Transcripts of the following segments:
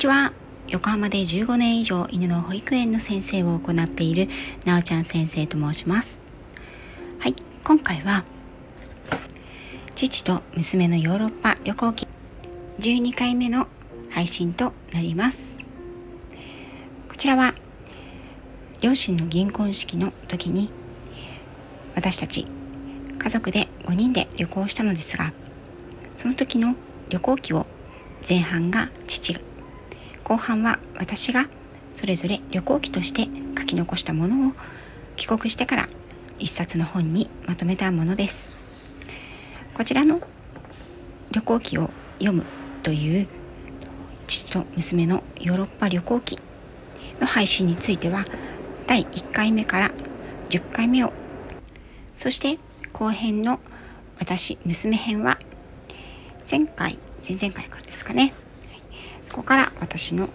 ちは。横浜で15年以上犬の保育園の先生を行っているなおちゃん先生と申します。はい。今回は父と娘のヨーロッパ旅行記12回目の配信となります。こちらは両親の銀婚式の時に私たち家族で5人で旅行したのですがその時の旅行記を前半が父が後半は私がそれぞれ旅行記として書き残したものを帰国してから一冊の本にまとめたものです。こちらの旅行記を読むという父と娘のヨーロッパ旅行記の配信については第1回目から10回目をそして後編の私娘編は前回前々回からですかね。ここから私の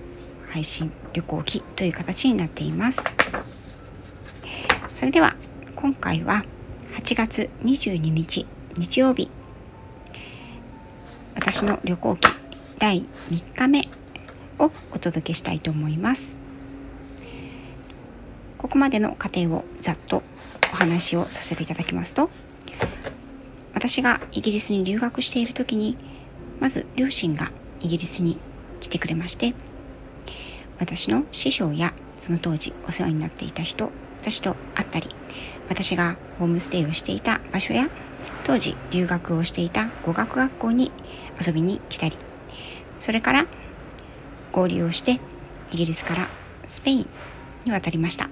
配信旅行記という形になっています。それでは今回は8月22日日曜日。私の旅行記第3日目をお届けしたいと思います。ここまでの過程をざっとお話をさせていただきますと私がイギリスに留学している時にまず両親がイギリスに来てくれまして私の師匠やその当時お世話になっていた人たちと会ったり私がホームステイをしていた場所や当時留学をしていた語学学校に遊びに来たりそれから合流をしてイギリスからスペインに渡りました。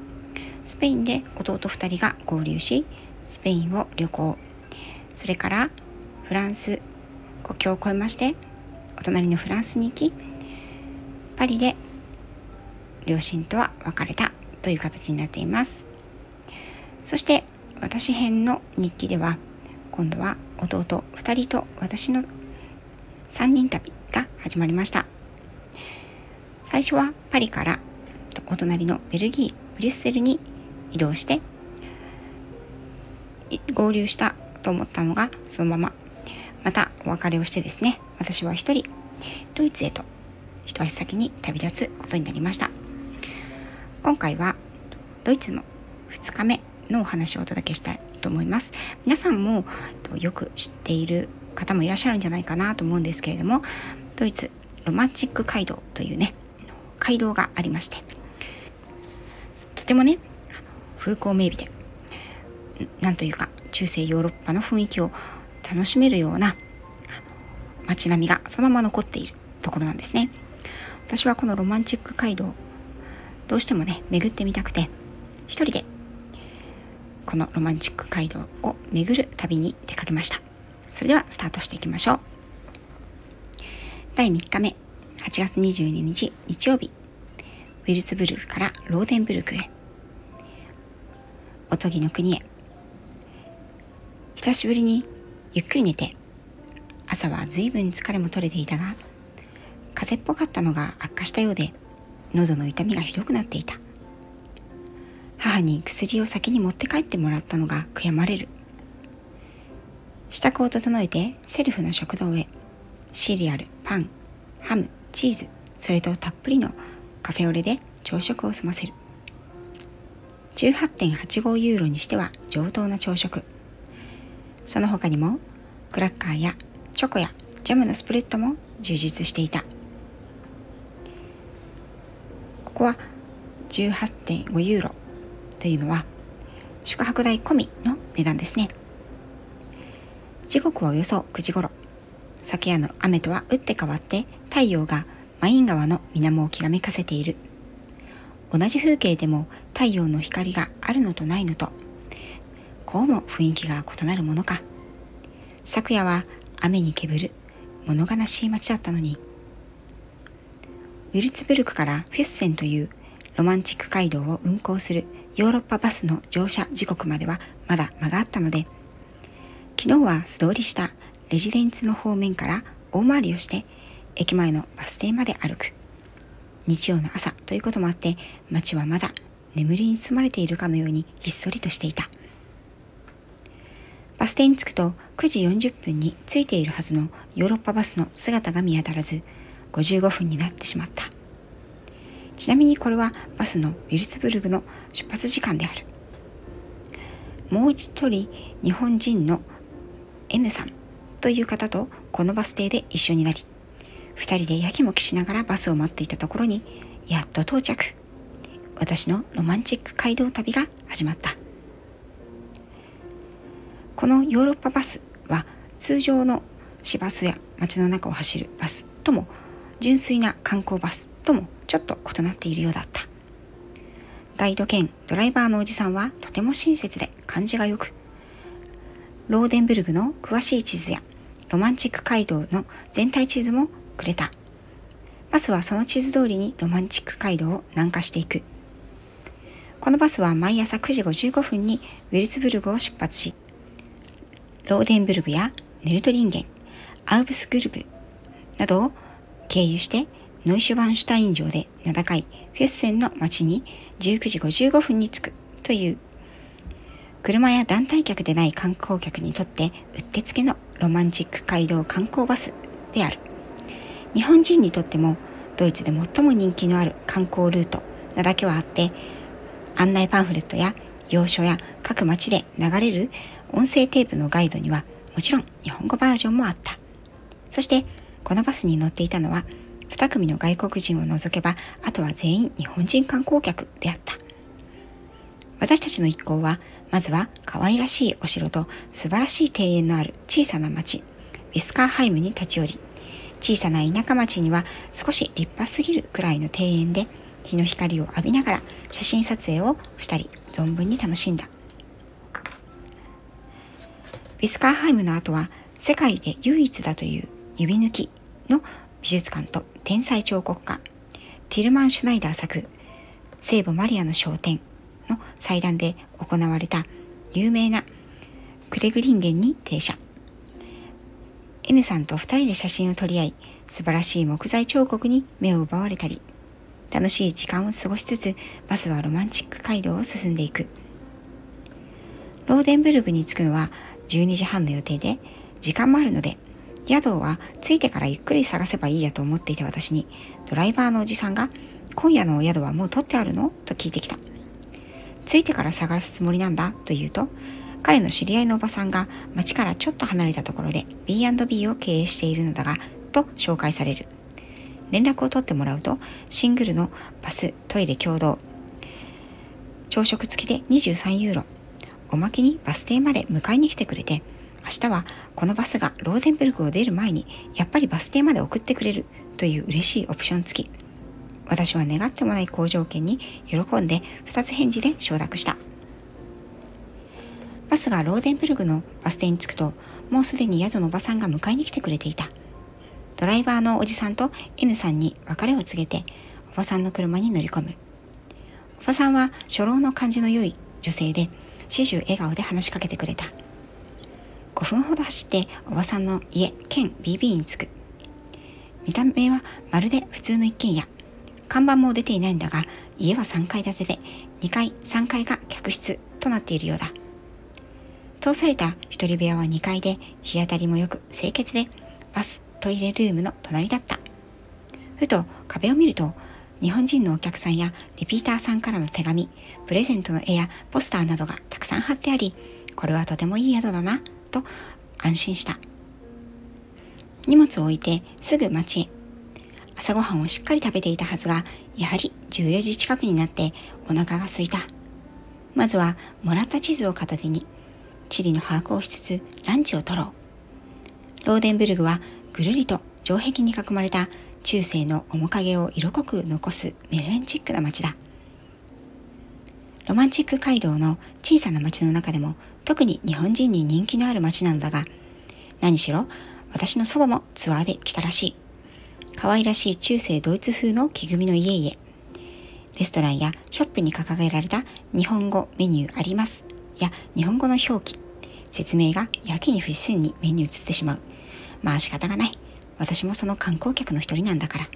スペインで弟2人が合流しスペインを旅行。それからフランス国境を越えましてお隣のフランスに行きパリで両親とは別れたという形になっています。そして私編の日記では今度は弟2人と私の3人旅が始まりました。最初はパリからお隣のベルギーブリュッセルに移動して合流したと思ったのがそのまま。またお別れをしてですね私は一人ドイツへと一足先に旅立つことになりました。今回はドイツの2日目のお話をお届けしたいと思います。皆さんもよく知っている方もいらっしゃるんじゃないかなと思うんですけれどもドイツロマンチック街道というね街道がありましてとてもね風光明媚でなんというか中世ヨーロッパの雰囲気を楽しめるような街並みがそのまま残っているところなんですね。私はこのロマンチック街道どうしてもね巡ってみたくて一人でこのロマンチック街道を巡る旅に出かけました。それではスタートしていきましょう。第3日目8月22日日曜日ウィルツブルクからローデンブルクへ。おとぎの国へ。久しぶりにゆっくり寝て朝は随分疲れも取れていたが風邪っぽかったのが悪化したようで喉の痛みがひどくなっていた。母に薬を先に持って帰ってもらったのが悔やまれる。支度を整えてセルフの食堂へ。シリアルパンハムチーズそれとたっぷりのカフェオレで朝食を済ませる。18.85ユーロにしては上等な朝食。その他にもクラッカーやチョコやジャムのスプレッドも充実していた。ここは18.5ユーロというのは宿泊代込みの値段ですね。時刻はおよそ9時頃。昨夜の雨とは打って変わって太陽がマイン川の水面をきらめかせている。同じ風景でも太陽の光があるのとないのとこうも雰囲気が異なるものか。昨夜は雨にけぶる物悲しい街だったのにウィルツブルクからフュッセンというロマンチック街道を運行するヨーロッパバスの乗車時刻まではまだ間があったので昨日は素通りしたレジデンツの方面から大回りをして駅前のバス停まで歩く。日曜の朝ということもあって街はまだ眠りに包まれているかのようにひっそりとしていた。バス停に着くと9時40分に着いているはずのヨーロッパバスの姿が見当たらず55分になってしまった。ちなみにこれはバスのウィルツブルグの出発時間である。もう一人日本人の N さんという方とこのバス停で一緒になり二人でやきもきしながらバスを待っていたところにやっと到着。私のロマンチック街道旅が始まった。このヨーロッパバスは通常の市バスや街の中を走るバスとも純粋な観光バスともちょっと異なっているようだった。ガイド兼ドライバーのおじさんはとても親切で感じがよく。ローデンブルグの詳しい地図やロマンチック街道の全体地図もくれた。バスはその地図通りにロマンチック街道を南下していく。このバスは毎朝9時55分にウィルツブルグを出発しローデンブルグやネルトリンゲンアウブスグルブなどを経由してノイシュバンシュタイン城で名高いフュッセンの町に19時55分に着くという。車や団体客でない観光客にとってうってつけのロマンチック街道観光バスである。日本人にとってもドイツで最も人気のある観光ルートなだけはあって案内パンフレットや要所や各町で流れる音声テープのガイドにはもちろん日本語バージョンもあった。そしてこのバスに乗っていたのは2組の外国人を除けばあとは全員日本人観光客であった。私たちの一行はまずは可愛らしいお城と素晴らしい庭園のある小さな町ウィスカーハイムに立ち寄り小さな田舎町には少し立派すぎるくらいの庭園で日の光を浴びながら写真撮影をしたり存分に楽しんだ。ウィスカーハイムの後は世界で唯一だという指抜きの美術館と天才彫刻家ティルマン・シュナイダー作聖母マリアの商店の祭壇で行われた有名なクレグリンゲンに停車。N さんと2人で写真を撮り合い素晴らしい木材彫刻に目を奪われたり楽しい時間を過ごしつつバスはロマンチック街道を進んでいく。ローデンブルグに着くのは12時半の予定で、時間もあるので、宿は着いてからゆっくり探せばいいやと思っていた私に、ドライバーのおじさんが、今夜のお宿はもう取ってあるの？と聞いてきた。着いてから探すつもりなんだ？と言うと、彼の知り合いのおばさんが町からちょっと離れたところで B&B を経営しているのだが、と紹介される。連絡を取ってもらうと、シングルのバス、トイレ共同、朝食付きで23ユーロ、おまけにバス停まで迎えに来てくれて、明日はこのバスがローデンブルクを出る前にやっぱりバス停まで送ってくれるという嬉しいオプション付き。私は願ってもない好条件に喜んで2つ返事で承諾した。バスがローデンブルグのバス停に着くと、もうすでに宿のおばさんが迎えに来てくれていた。ドライバーのおじさんと N さんに別れを告げて、おばさんの車に乗り込む。おばさんは初老の感じの良い女性で、始終笑顔で話しかけてくれた。5分ほど走っておばさんの家兼 BB に着く。見た目はまるで普通の一軒家。看板も出ていないんだが、家は3階建てで、2階、3階が客室となっているようだ。通された一人部屋は2階で、日当たりもよく清潔で、バス、トイレルームの隣だった。ふと壁を見ると、日本人のお客さんやリピーターさんからの手紙、プレゼントの絵やポスターなどがたくさん貼ってあり、これはとてもいい宿だな、と安心した。荷物を置いてすぐ町へ。朝ごはんをしっかり食べていたはずが、やはり14時近くになってお腹が空いた。まずはもらった地図を片手に、地理の把握をしつつランチを取ろう。ローデンブルグはぐるりと城壁に囲まれた中世の面影を色濃く残すメルヘンチックな街だ。ロマンチック街道の小さな街の中でも特に日本人に人気のある街なのだが、何しろ私の祖母もツアーで来たらしい。可愛らしい中世ドイツ風の木組みの家々。レストランやショップに掲げられた日本語メニューありますや日本語の表記。説明がやけに不自然に目に映ってしまう。まあ仕方がない。私もその観光客の一人なんだから。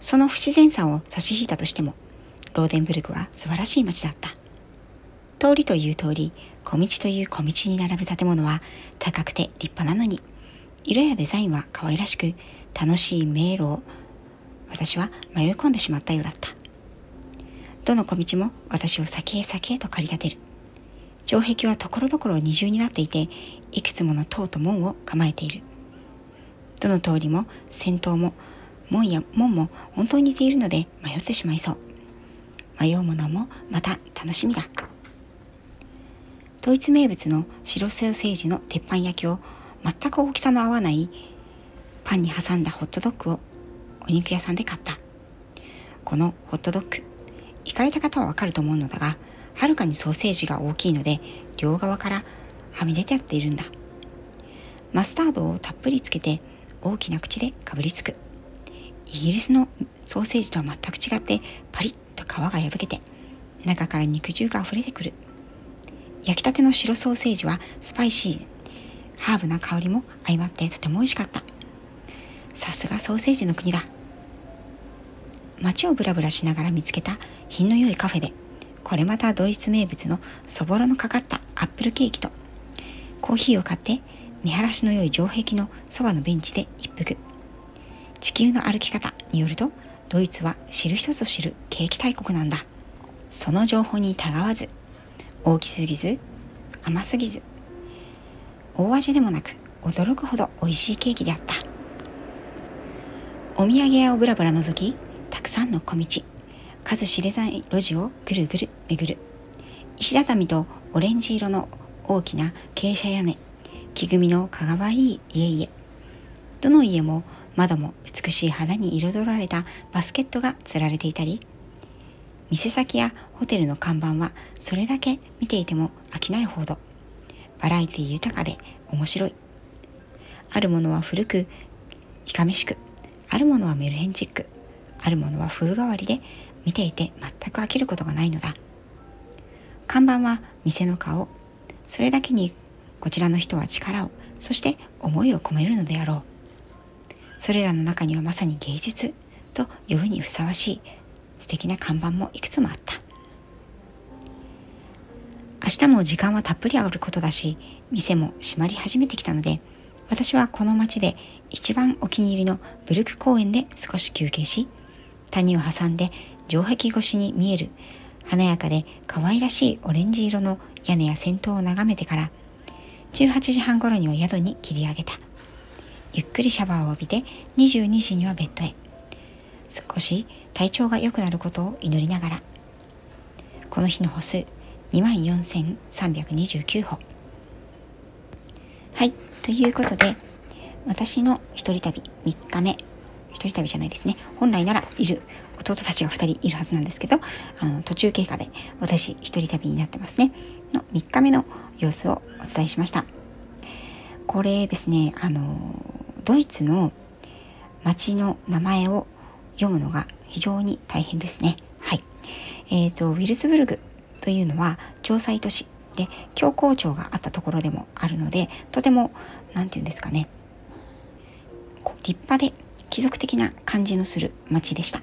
その不自然さを差し引いたとしても、ローデンブルグは素晴らしい街だった。通りという通り、小道という小道に並ぶ建物は高くて立派なのに、色やデザインは可愛らしく、楽しい迷路を私は迷い込んでしまったようだった。どの小道も私を先へ先へと駆り立てる。城壁はところどころ二重になっていて、いくつもの塔と門を構えている。どの通りも戦闘も門や門も本当に似ているので迷ってしまいそう。迷うものもまた楽しみだ。ドイツ名物の白ソーセージの鉄板焼きを全く大きさの合わないパンに挟んだホットドッグをお肉屋さんで買った。このホットドッグ、行かれた方はわかると思うのだが、はるかにソーセージが大きいので、両側からはみ出てやっているんだ。マスタードをたっぷりつけて大きな口でかぶりつく。イギリスのソーセージとは全く違ってパリッと皮が破けて中から肉汁が溢れてくる。焼きたての白ソーセージはスパイシー。ハーブな香りも相まってとても美味しかった。さすがソーセージの国だ。街をブラブラしながら見つけた品の良いカフェで、これまたドイツ名物のそぼろのかかったアップルケーキと、コーヒーを買って見晴らしの良い城壁のそばのベンチで一服。地球の歩き方によると、ドイツは知る人ぞ知る景気大国なんだ。その情報にたがわず、大きすぎず、甘すぎず、大味でもなく驚くほど美味しいケーキであった。お土産屋をぶらぶら覗き、たくさんの小道、数知れない路地をぐるぐる巡る。石畳とオレンジ色の大きな傾斜屋根、木組みのかがわいい家々。どの家も窓も美しい花に彩られたバスケットが吊られていたり、店先やホテルの看板はそれだけ見ていても飽きないほどバラエティ豊かで面白い。あるものは古くいかめしく、あるものはメルヘンチック、あるものは風変わりで見ていて全く飽きることがないのだ。看板は店の顔、それだけにこちらの人は力を、そして思いを込めるのであろう。それらの中にはまさに芸術と呼ぶにふさわしい素敵な看板もいくつもあった。明日も時間はたっぷりあることだし、店も閉まり始めてきたので、私はこの街で一番お気に入りのブルク公園で少し休憩し、谷を挟んで城壁越しに見える華やかで可愛らしいオレンジ色の屋根や先頭を眺めてから、18時半頃には宿に切り上げた。ゆっくりシャワーを浴びて22時にはベッドへ。少し体調が良くなることを祈りながら。この日の歩数24,329歩。はい。ということで、私の一人旅3日目。一人旅じゃないですね。本来ならいる弟たちが2人いるはずなんですけど、あの途中経過で私一人旅になってますね。の3日目の様子をお伝えしました。これですね、あの、ドイツの町の名前を読むのが非常に大変ですね。はい。えっ、ー、と、ウィルツブルグというのは城塞都市で教皇庁があったところでもあるので、とても、何て言うんですかね、立派で貴族的な感じのする町でした。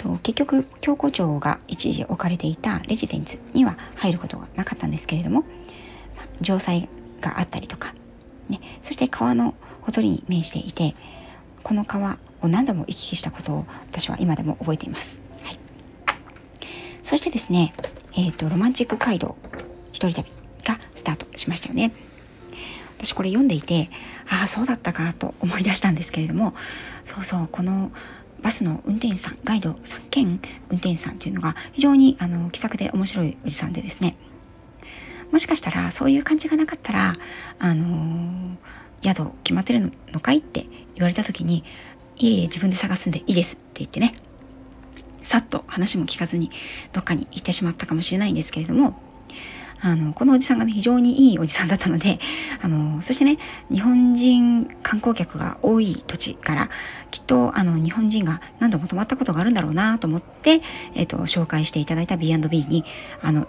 と結局教皇庁が一時置かれていたレジデンツには入ることがなかったんですけれども城塞があったりとか、ね、そして川のほとりに面していてこの川を何度も行き来したことを私は今でも覚えています。そしてですね、えっ、ー、と、ロマンチック街道一人旅がスタートしましたよね。私これ読んでいて、ああ、そうだったかと思い出したんですけれども、そうそう、このバスの運転手さん、ガイドさん兼運転手さんというのが非常にあの気さくで面白いおじさんでですね、もしかしたらそういう感じがなかったら、あのー、宿決まってるのかいって言われた時に、いえいえ自分で探すんでいいですって言ってね、さっと話も聞かずにどっかに行ってしまったかもしれないんですけれども、あの、このおじさんがね、非常にいいおじさんだったので、あの、そしてね、日本人観光客が多い土地から、きっと、あの、日本人が何度も泊まったことがあるんだろうなと思って、えっ、と、紹介していただいた B&B に、あの、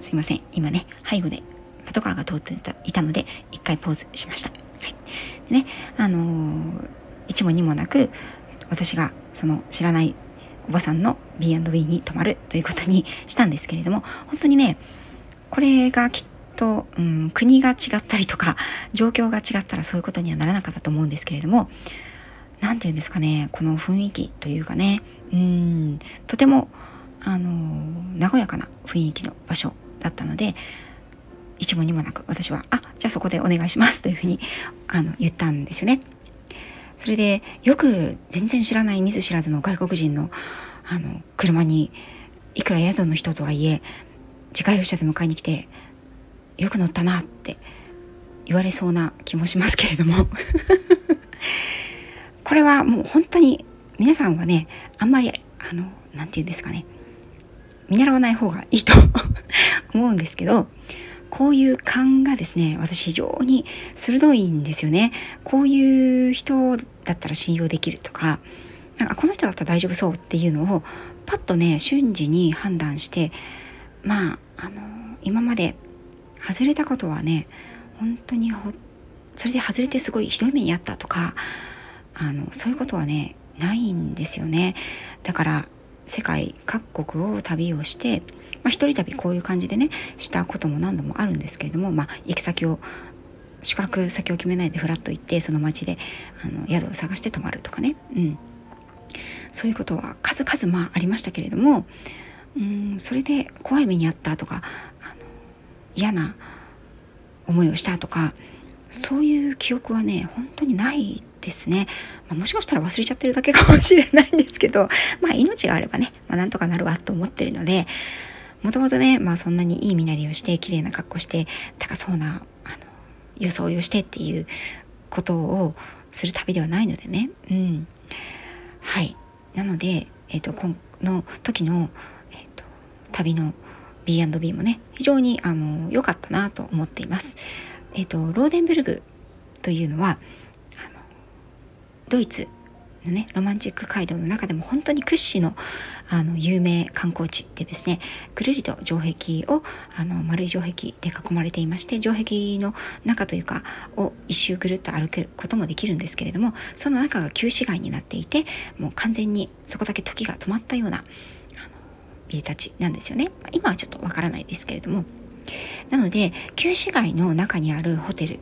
すいません、今ね、背後でパトカーが通っていたので、一回ポーズしました。はい。でね、あの、一も二もなく、私がその知らないおばさんの B&B に泊まるということにしたんですけれども、本当にね、これがきっと、うん、国が違ったりとか、状況が違ったらそういうことにはならなかったと思うんですけれども、何て言うんですかねこの雰囲気というかねうんとてもあの和やかな雰囲気の場所だったので一問にもなく私は「あじゃあそこでお願いします」というふうにあの言ったんですよね。それでよく全然知らない見ず知らずの外国人のあの車にいくら宿の人とはいえ自家用車で迎えに来てよく乗ったなって言われそうな気もしますけれども。これはもう本当に皆さんはねあんまりあの何て言うんですかね見習わない方がいいと思うんですけどこういう勘がですね私非常に鋭いんですよね。こういう人だったら信用できるとかなんかこの人だったら大丈夫そうっていうのをパッとね瞬時に判断してまああの今まで外れたことはね本当にほそれで外れてすごいひどい目にあったとかあのそういうことはねないんですよね。だから世界各国を旅をして、まあ、一人旅こういう感じでねしたことも何度もあるんですけれども、まあ、行き先を宿泊先を決めないでフラッと行ってその街であの宿を探して泊まるとかね、うん、そういうことは数々まあありましたけれどもうんそれで怖い目にあったとかあの嫌な思いをしたとかそういう記憶はね本当にないですね、まあ、もしかしたら忘れちゃってるだけかもしれないんですけど まあ命があればね、まあ、なんとかなるわと思ってるのでもともとね、まあ、そんなにいい身なりをして綺麗な格好して高そうなあの装いをしてっていうことをする旅ではないのでね。うん。はい。なので、えーと、この時の、えーと、旅の B&B もね非常にあの良かったなと思っています。えーとローデンブルグというのはドイツのねロマンチック街道の中でも本当に屈指のあの有名観光地でですねぐるりと城壁をあの丸い城壁で囲まれていまして城壁の中というかを一周ぐるっと歩くこともできるんですけれどもその中が旧市街になっていてもう完全にそこだけ時が止まったような家たちなんですよね。今はちょっとわからないですけれども。なので旧市街の中にあるホテル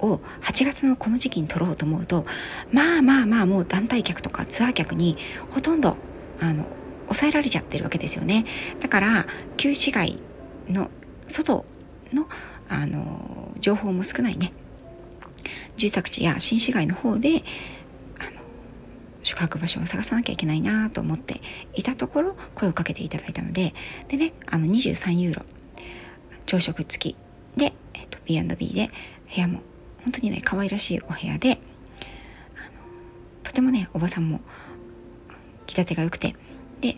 を8月のこの時期に取ろうと思うとまあまあまあもう団体客とかツアー客にほとんどあの抑えられちゃってるわけですよね。だから旧市街の外のあの情報も少ないね。住宅地や新市街の方であの宿泊場所を探さなきゃいけないなと思っていたところ声をかけていただいたのででねあの23ユーロ朝食付きで、えっと、B&B で部屋も本当にね可愛らしいお部屋でとてもねおばさんも着立てが良くてで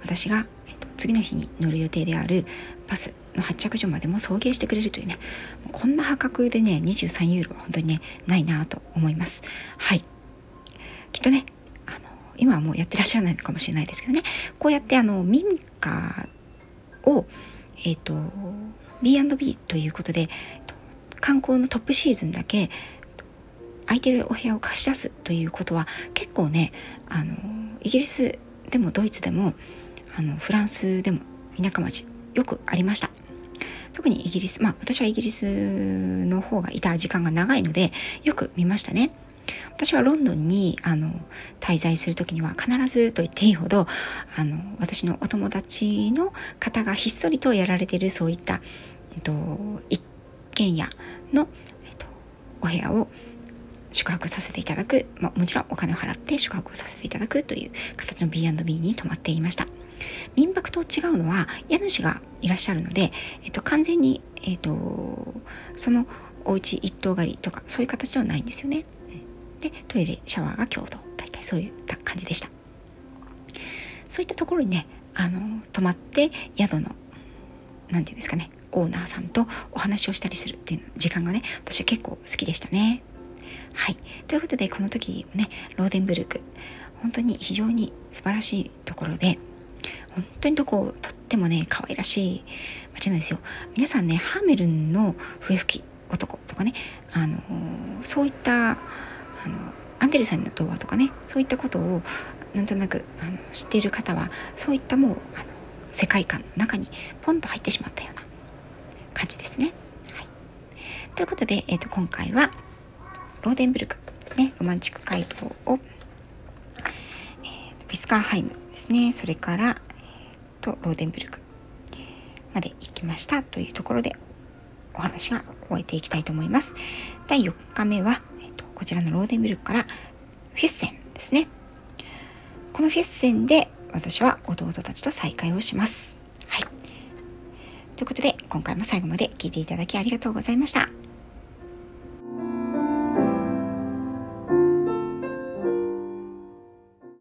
私が、えっと、次の日に乗る予定であるバスの発着所までも送迎してくれるというねこんな破格でね23ユーロは本当にねないなと思います。はい。きっとねあの今はもうやってらっしゃらないのかもしれないですけどねこうやってあの民家をえっ、ー、と B&B ということで観光のトップシーズンだけ空いてるお部屋を貸し出すということは結構ねあのイギリスでもドイツでもあのフランスでも田舎町よくありました。特にイギリスまあ私はイギリスの方がいた時間が長いのでよく見ましたね。私はロンドンにあの滞在する時には必ずと言っていいほどあの私のお友達の方がひっそりとやられているそういった、えっと、一軒家の、えっと、お部屋を宿泊させていただく、まあ、もちろんお金を払って宿泊をさせていただくという形の B&B に泊まっていました。民泊と違うのは家主がいらっしゃるので、えっと、完全に、えっと、そのお家一棟借りとかそういう形ではないんですよね、でトイレシャワーが共同。大体そういった感じでした。そういったところにねあの泊まって宿の何て言うんですかねオーナーさんとお話をしたりするっていう時間がね私は結構好きでしたね。はい。ということでこの時ねローデンブルク本当に非常に素晴らしいところで本当にどこをとってもね可愛らしい街なんですよ。皆さんねハーメルンの笛吹き男とかねあのそういったあのアンデルさんの童話とかねそういったことをなんとなくあの知っている方はそういったもうあの世界観の中にポンと入ってしまったような感じですね。はい、ということで、えーと、今回はローデンブルクですねロマンチック街道を、えー、ビスカーハイムですねそれから、えー、とローデンブルクまで行きましたというところでお話が終えていきたいと思います。第4日目は、えっと、こちらのローデンブルクからフィッセンですね。このフィッセンで私は弟たちと再会をします。回も最後まで聴いていただきありがとうございました。